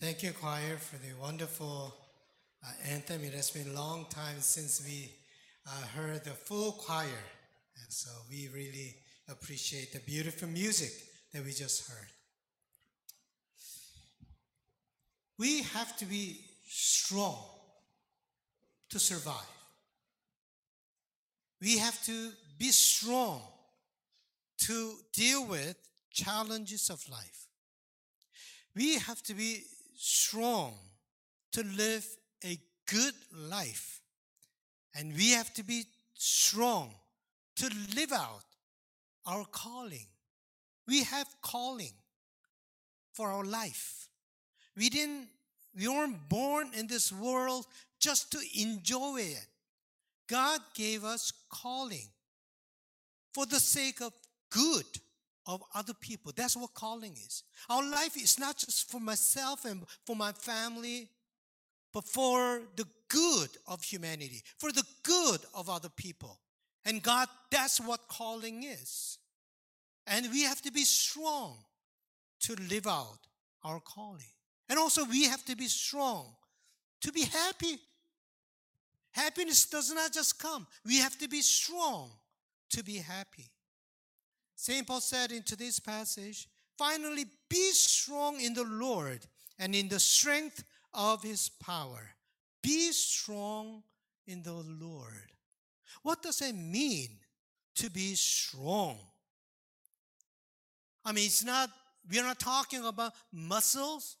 Thank you, choir, for the wonderful uh, anthem. It has been a long time since we uh, heard the full choir. And so we really appreciate the beautiful music that we just heard. We have to be strong to survive. We have to be strong to deal with challenges of life. We have to be strong to live a good life. And we have to be strong to live out our calling. We have calling for our life. We didn't we weren't born in this world just to enjoy it. God gave us calling for the sake of good of other people. That's what calling is. Our life is not just for myself and for my family, but for the good of humanity, for the good of other people. And God, that's what calling is. And we have to be strong to live out our calling. And also, we have to be strong to be happy. Happiness does not just come, we have to be strong to be happy. St. Paul said in today's passage, finally, be strong in the Lord and in the strength of his power. Be strong in the Lord. What does it mean to be strong? I mean, it's not, we are not talking about muscles.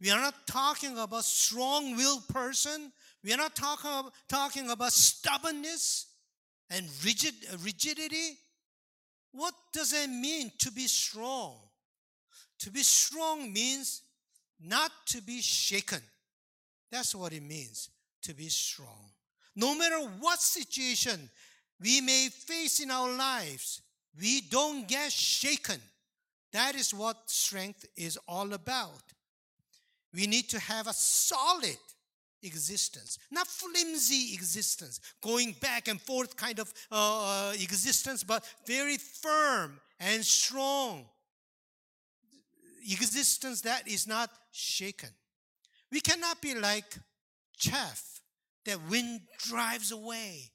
We are not talking about strong willed person. We are not talking, talking about stubbornness and rigid, rigidity. What does it mean to be strong? To be strong means not to be shaken. That's what it means to be strong. No matter what situation we may face in our lives, we don't get shaken. That is what strength is all about. We need to have a solid existence, not flimsy existence, going back and forth kind of uh, uh, existence, but very firm and strong existence that is not shaken. We cannot be like chaff that wind drives away.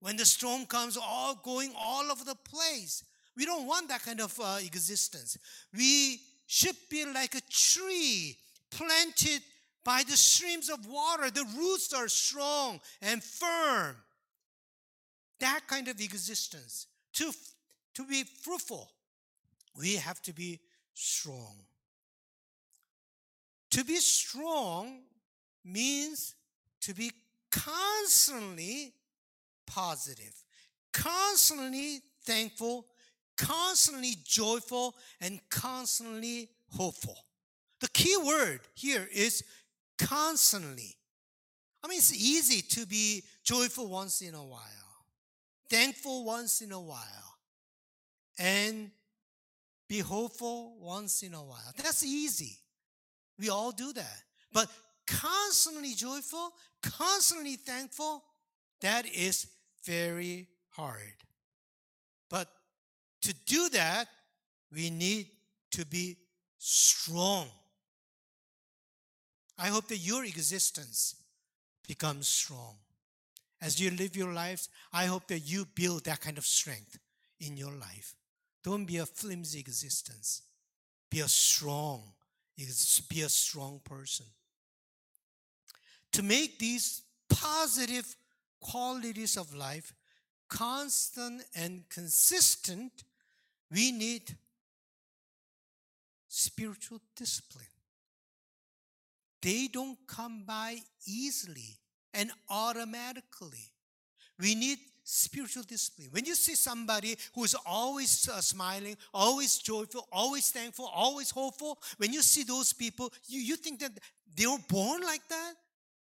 When the storm comes, all going all over the place. We don't want that kind of uh, existence. We should be like a tree planted by the streams of water. The roots are strong and firm. That kind of existence. To, to be fruitful, we have to be strong. To be strong means to be constantly positive, constantly thankful, constantly joyful, and constantly hopeful. The key word here is constantly. I mean, it's easy to be joyful once in a while, thankful once in a while, and be hopeful once in a while. That's easy. We all do that. But constantly joyful, constantly thankful, that is very hard. But to do that, we need to be strong. I hope that your existence becomes strong. As you live your lives, I hope that you build that kind of strength in your life. Don't be a flimsy existence. Be a strong, be a strong person. To make these positive qualities of life constant and consistent, we need spiritual discipline. They don't come by easily and automatically. We need spiritual discipline. When you see somebody who is always uh, smiling, always joyful, always thankful, always hopeful, when you see those people, you, you think that they were born like that?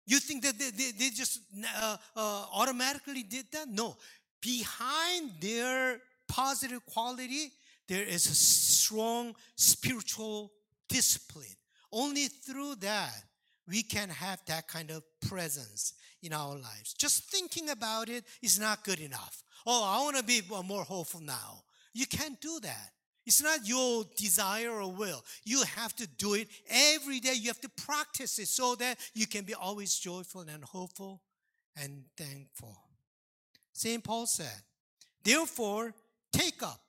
You think that they, they, they just uh, uh, automatically did that? No. Behind their positive quality, there is a strong spiritual discipline. Only through that we can have that kind of presence in our lives. Just thinking about it is not good enough. Oh, I want to be more hopeful now. You can't do that. It's not your desire or will. You have to do it every day. You have to practice it so that you can be always joyful and hopeful and thankful. St. Paul said, Therefore, take up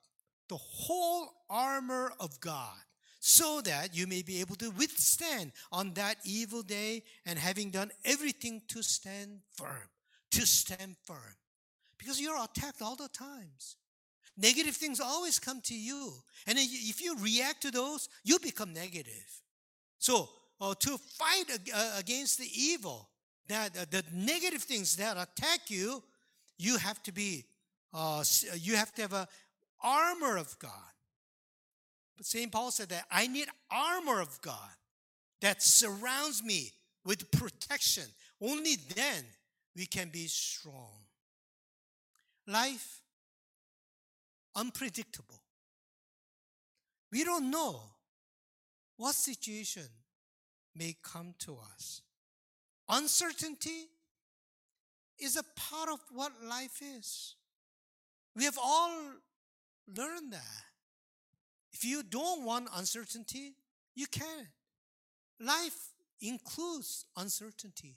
the whole armor of God so that you may be able to withstand on that evil day and having done everything to stand firm. To stand firm. Because you're attacked all the times. Negative things always come to you. And if you react to those, you become negative. So, uh, to fight uh, against the evil, that uh, the negative things that attack you, you have to be, uh, you have to have a armor of God. But St. Paul said that I need armor of God that surrounds me with protection. Only then we can be strong. Life unpredictable. We don't know what situation may come to us. Uncertainty is a part of what life is. We have all learned that. If you don't want uncertainty, you can. Life includes uncertainty.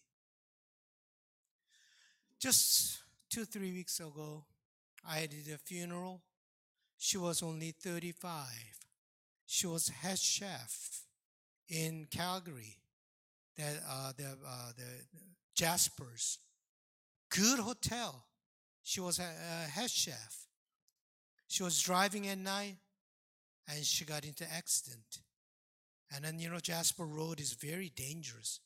Just two, three weeks ago, I did a funeral she was only 35. She was head chef in Calgary, that uh, the uh, the Jasper's, good hotel. She was a, a head chef. She was driving at night, and she got into accident. And then you know Jasper Road is very dangerous,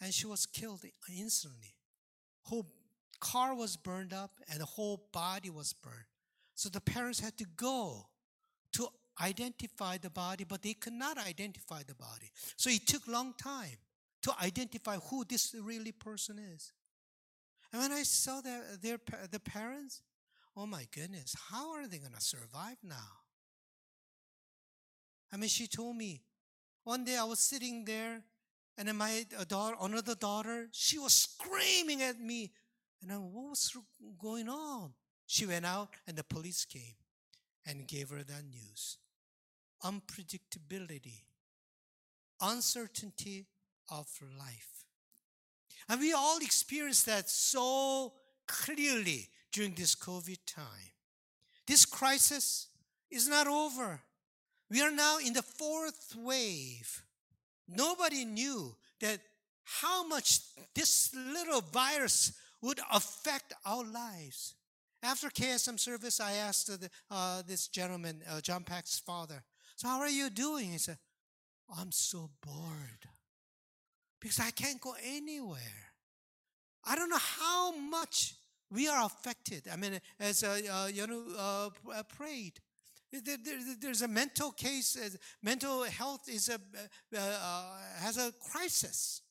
and she was killed instantly. Whole car was burned up, and the whole body was burned. So the parents had to go to identify the body, but they could not identify the body. So it took long time to identify who this really person is. And when I saw that their the parents, oh my goodness, how are they going to survive now? I mean, she told me one day I was sitting there, and my daughter, another daughter, she was screaming at me, and I, what was going on? She went out and the police came and gave her that news. Unpredictability, uncertainty of life. And we all experienced that so clearly during this COVID time. This crisis is not over. We are now in the fourth wave. Nobody knew that how much this little virus would affect our lives. After KSM service, I asked uh, this gentleman, uh, John Pack's father, So, how are you doing? He said, I'm so bored because I can't go anywhere. I don't know how much we are affected. I mean, as uh, uh, you know, uh, uh prayed. There, there, there's a mental case. Uh, mental health is a has a crisis.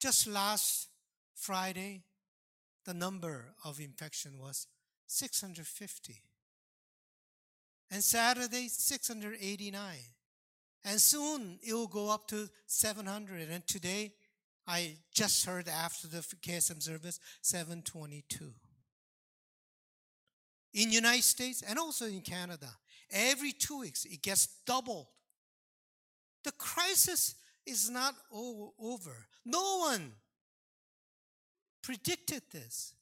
Just last Friday, the number of infection was 650. And Saturday, 689. And soon it will go up to 700. And today, I just heard after the KSM service, 722. In United States and also in Canada, every two weeks it gets doubled. The crisis is not over. No one predicted this.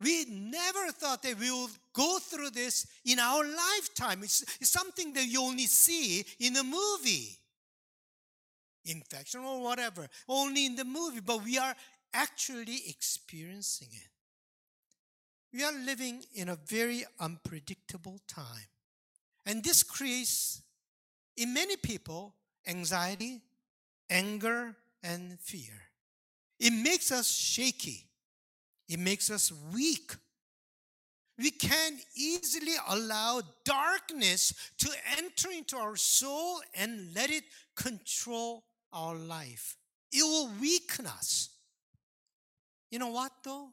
We never thought that we would go through this in our lifetime. It's, it's something that you only see in a movie, infection or whatever, only in the movie, but we are actually experiencing it. We are living in a very unpredictable time. And this creates, in many people, anxiety, anger, and fear. It makes us shaky. It makes us weak. We can easily allow darkness to enter into our soul and let it control our life. It will weaken us. You know what, though?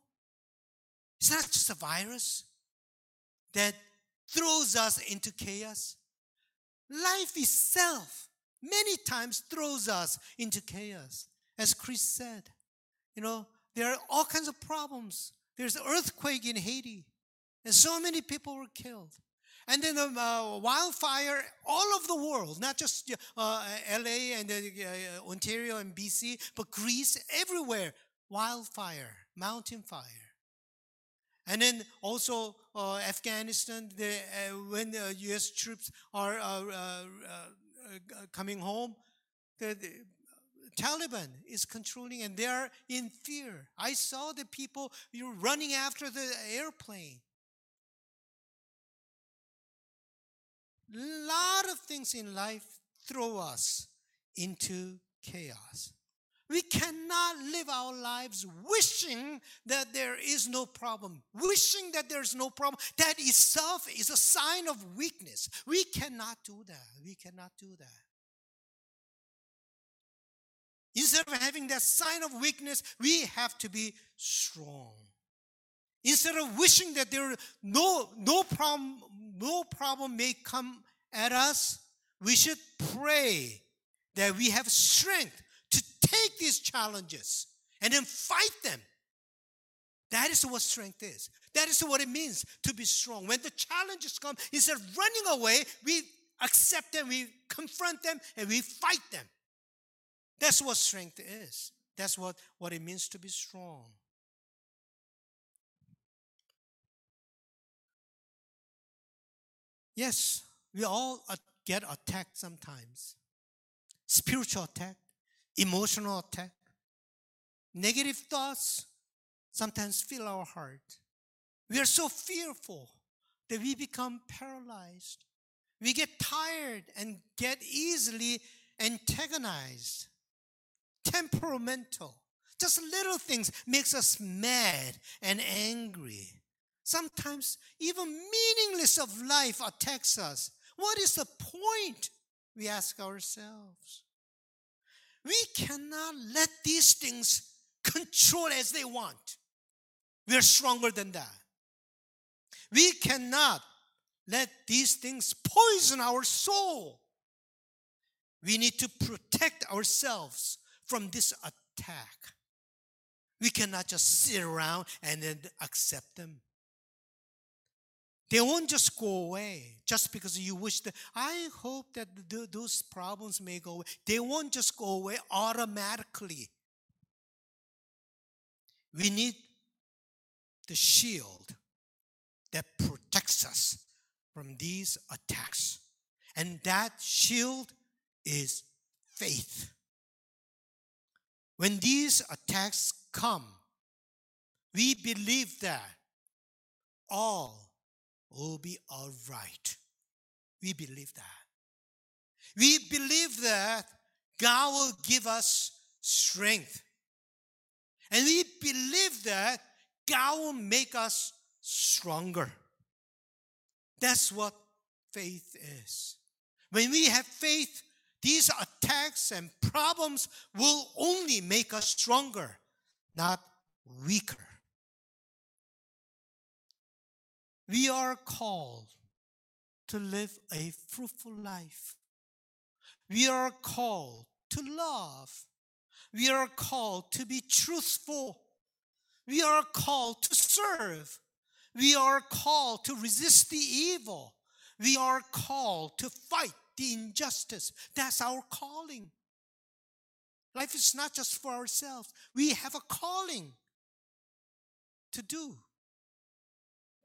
It's not just a virus that throws us into chaos. Life itself, many times, throws us into chaos. As Chris said, you know, there are all kinds of problems. There's an earthquake in Haiti. And so many people were killed. And then a uh, wildfire all over the world, not just uh, LA and uh, Ontario and BC, but Greece, everywhere, wildfire, mountain fire. And then also uh, Afghanistan, uh, when the U.S. troops are uh, coming home, the, the Taliban is controlling and they are in fear. I saw the people you know, running after the airplane. A lot of things in life throw us into chaos. We cannot live our lives wishing that there is no problem, wishing that there's no problem. That itself is a sign of weakness. We cannot do that. We cannot do that. Instead of having that sign of weakness, we have to be strong. Instead of wishing that there no no problem no problem may come at us, we should pray that we have strength take these challenges and then fight them. That is what strength is. That is what it means to be strong. When the challenges come, instead of running away, we accept them, we confront them, and we fight them. That's what strength is. That's what, what it means to be strong. Yes, we all get attacked sometimes. Spiritual attack, emotional attack, negative thoughts sometimes fill our heart. We are so fearful that we become paralyzed. We get tired and get easily antagonized, temperamental. Just little things makes us mad and angry. Sometimes even meaningless of life attacks us. What is the point? We ask ourselves. We cannot let these things control as they want. We are stronger than that. We cannot let these things poison our soul. We need to protect ourselves from this attack. We cannot just sit around and then accept them. They won't just go away just because you wish that. I hope that th- those problems may go away. They won't just go away automatically. We need the shield that protects us from these attacks. And that shield is faith. When these attacks come, we believe that all will be all right. We believe that. We believe that God will give us strength. And we believe that God will make us stronger. That's what faith is. When we have faith, these attacks and problems will only make us stronger, not weaker. We are called to live a fruitful life. We are called to love. We are called to be truthful. We are called to serve. We are called to resist the evil. We are called to fight the injustice. That's our calling. Life is not just for ourselves, we have a calling to do.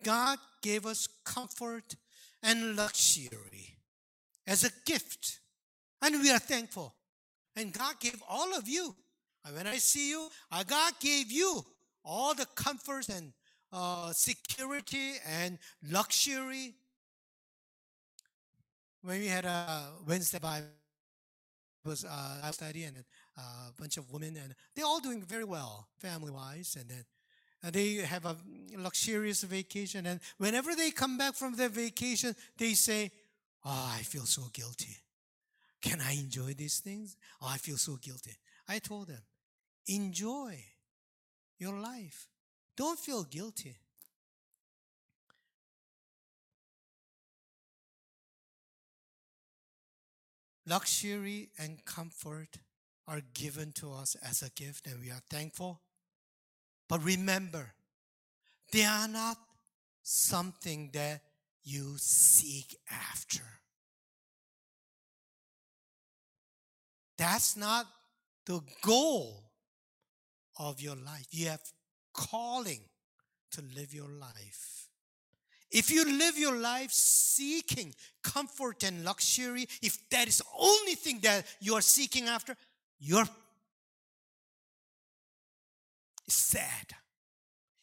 God gave us comfort and luxury as a gift. And we are thankful. And God gave all of you. And when I see you, God gave you all the comforts and uh, security and luxury. When we had a Wednesday Bible was uh, study and uh, a bunch of women, and they're all doing very well family wise. And then Uh, they have a luxurious vacation. And whenever they come back from their vacation, they say, Oh, I feel so guilty. Can I enjoy these things? Oh, I feel so guilty. I told them, enjoy your life. Don't feel guilty. Luxury and comfort are given to us as a gift, and we are thankful. But remember, they are not something that you seek after. That's not the goal of your life. You have calling to live your life. If you live your life seeking comfort and luxury, if that is the only thing that you are seeking after, you're sad.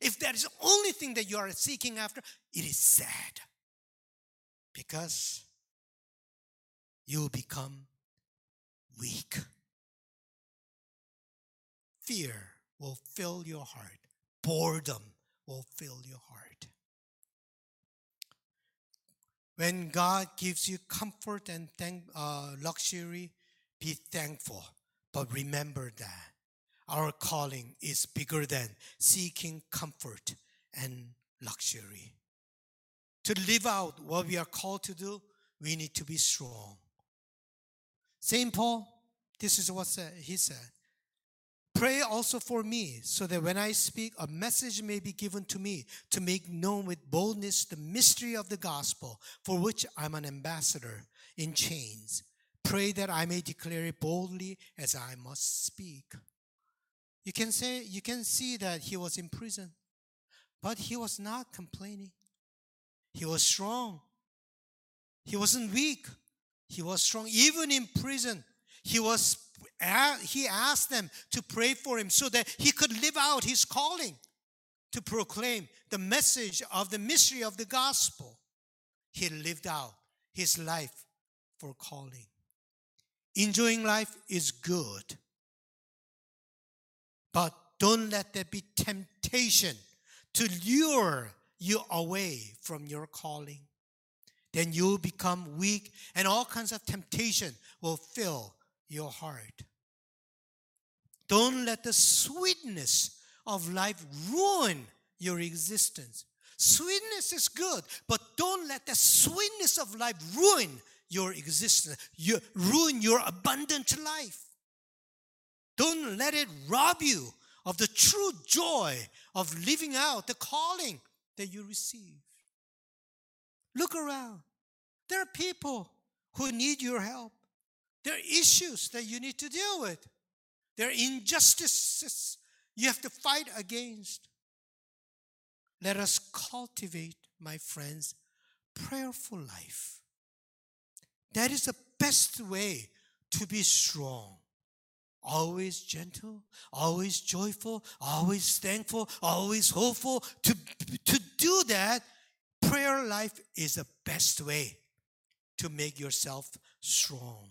If that is the only thing that you are seeking after, it is sad. Because you will become weak. Fear will fill your heart, boredom will fill your heart. When God gives you comfort and thank, uh, luxury, be thankful. But remember that our calling is bigger than seeking comfort and luxury. To live out what we are called to do, we need to be strong. St. Paul, this is what he said. Pray also for me, so that when I speak, a message may be given to me to make known with boldness the mystery of the gospel, for which I'm an ambassador in chains. Pray that I may declare it boldly as I must speak. You can say, you can see that he was in prison, but he was not complaining. He was strong. He wasn't weak. He was strong. Even in prison, he was he asked them to pray for him so that he could live out his calling to proclaim the message of the mystery of the gospel. He lived out his life for calling. Enjoying life is good. But don't let there be temptation to lure you away from your calling. Then you'll become weak, and all kinds of temptation will fill your heart. Don't let the sweetness of life ruin your existence. Sweetness is good, but don't let the sweetness of life ruin your existence, you, ruin your abundant life. Don't let it rob you of the true joy of living out the calling that you receive. Look around. There are people who need your help. There are issues that you need to deal with. There are injustices you have to fight against. Let us cultivate, my friends, prayerful life. That is the best way to be strong always gentle, always joyful, always thankful, always hopeful. To, to do that, prayer life is the best way to make yourself strong.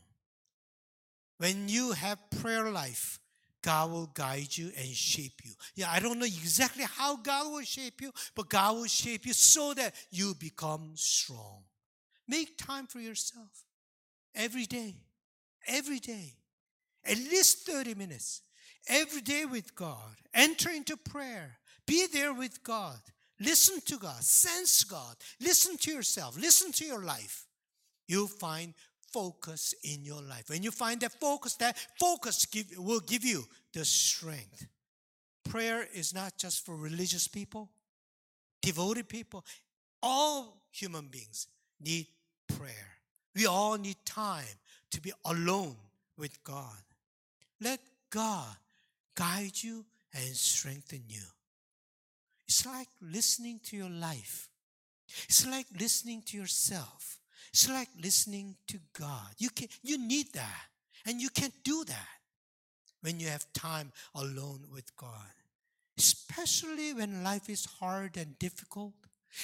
When you have prayer life, God will guide you and shape you. Yeah, I don't know exactly how God will shape you, but God will shape you so that you become strong. Make time for yourself every day. Every day at least 30 minutes every day with God. Enter into prayer. Be there with God. Listen to God. Sense God. Listen to yourself. Listen to your life. You'll find focus in your life. When you find that focus, that focus give, will give you the strength. Prayer is not just for religious people, devoted people. All human beings need prayer. We all need time to be alone with God. Let God guide you and strengthen you. It's like listening to your life. It's like listening to yourself. It's like listening to God. You can you need that. And you can't do that when you have time alone with God. Especially when life is hard and difficult.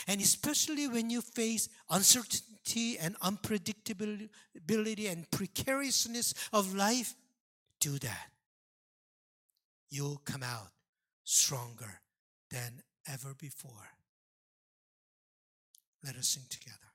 And especially when you face uncertainty and unpredictability and precariousness of life, do that, you'll come out stronger than ever before. Let us sing together.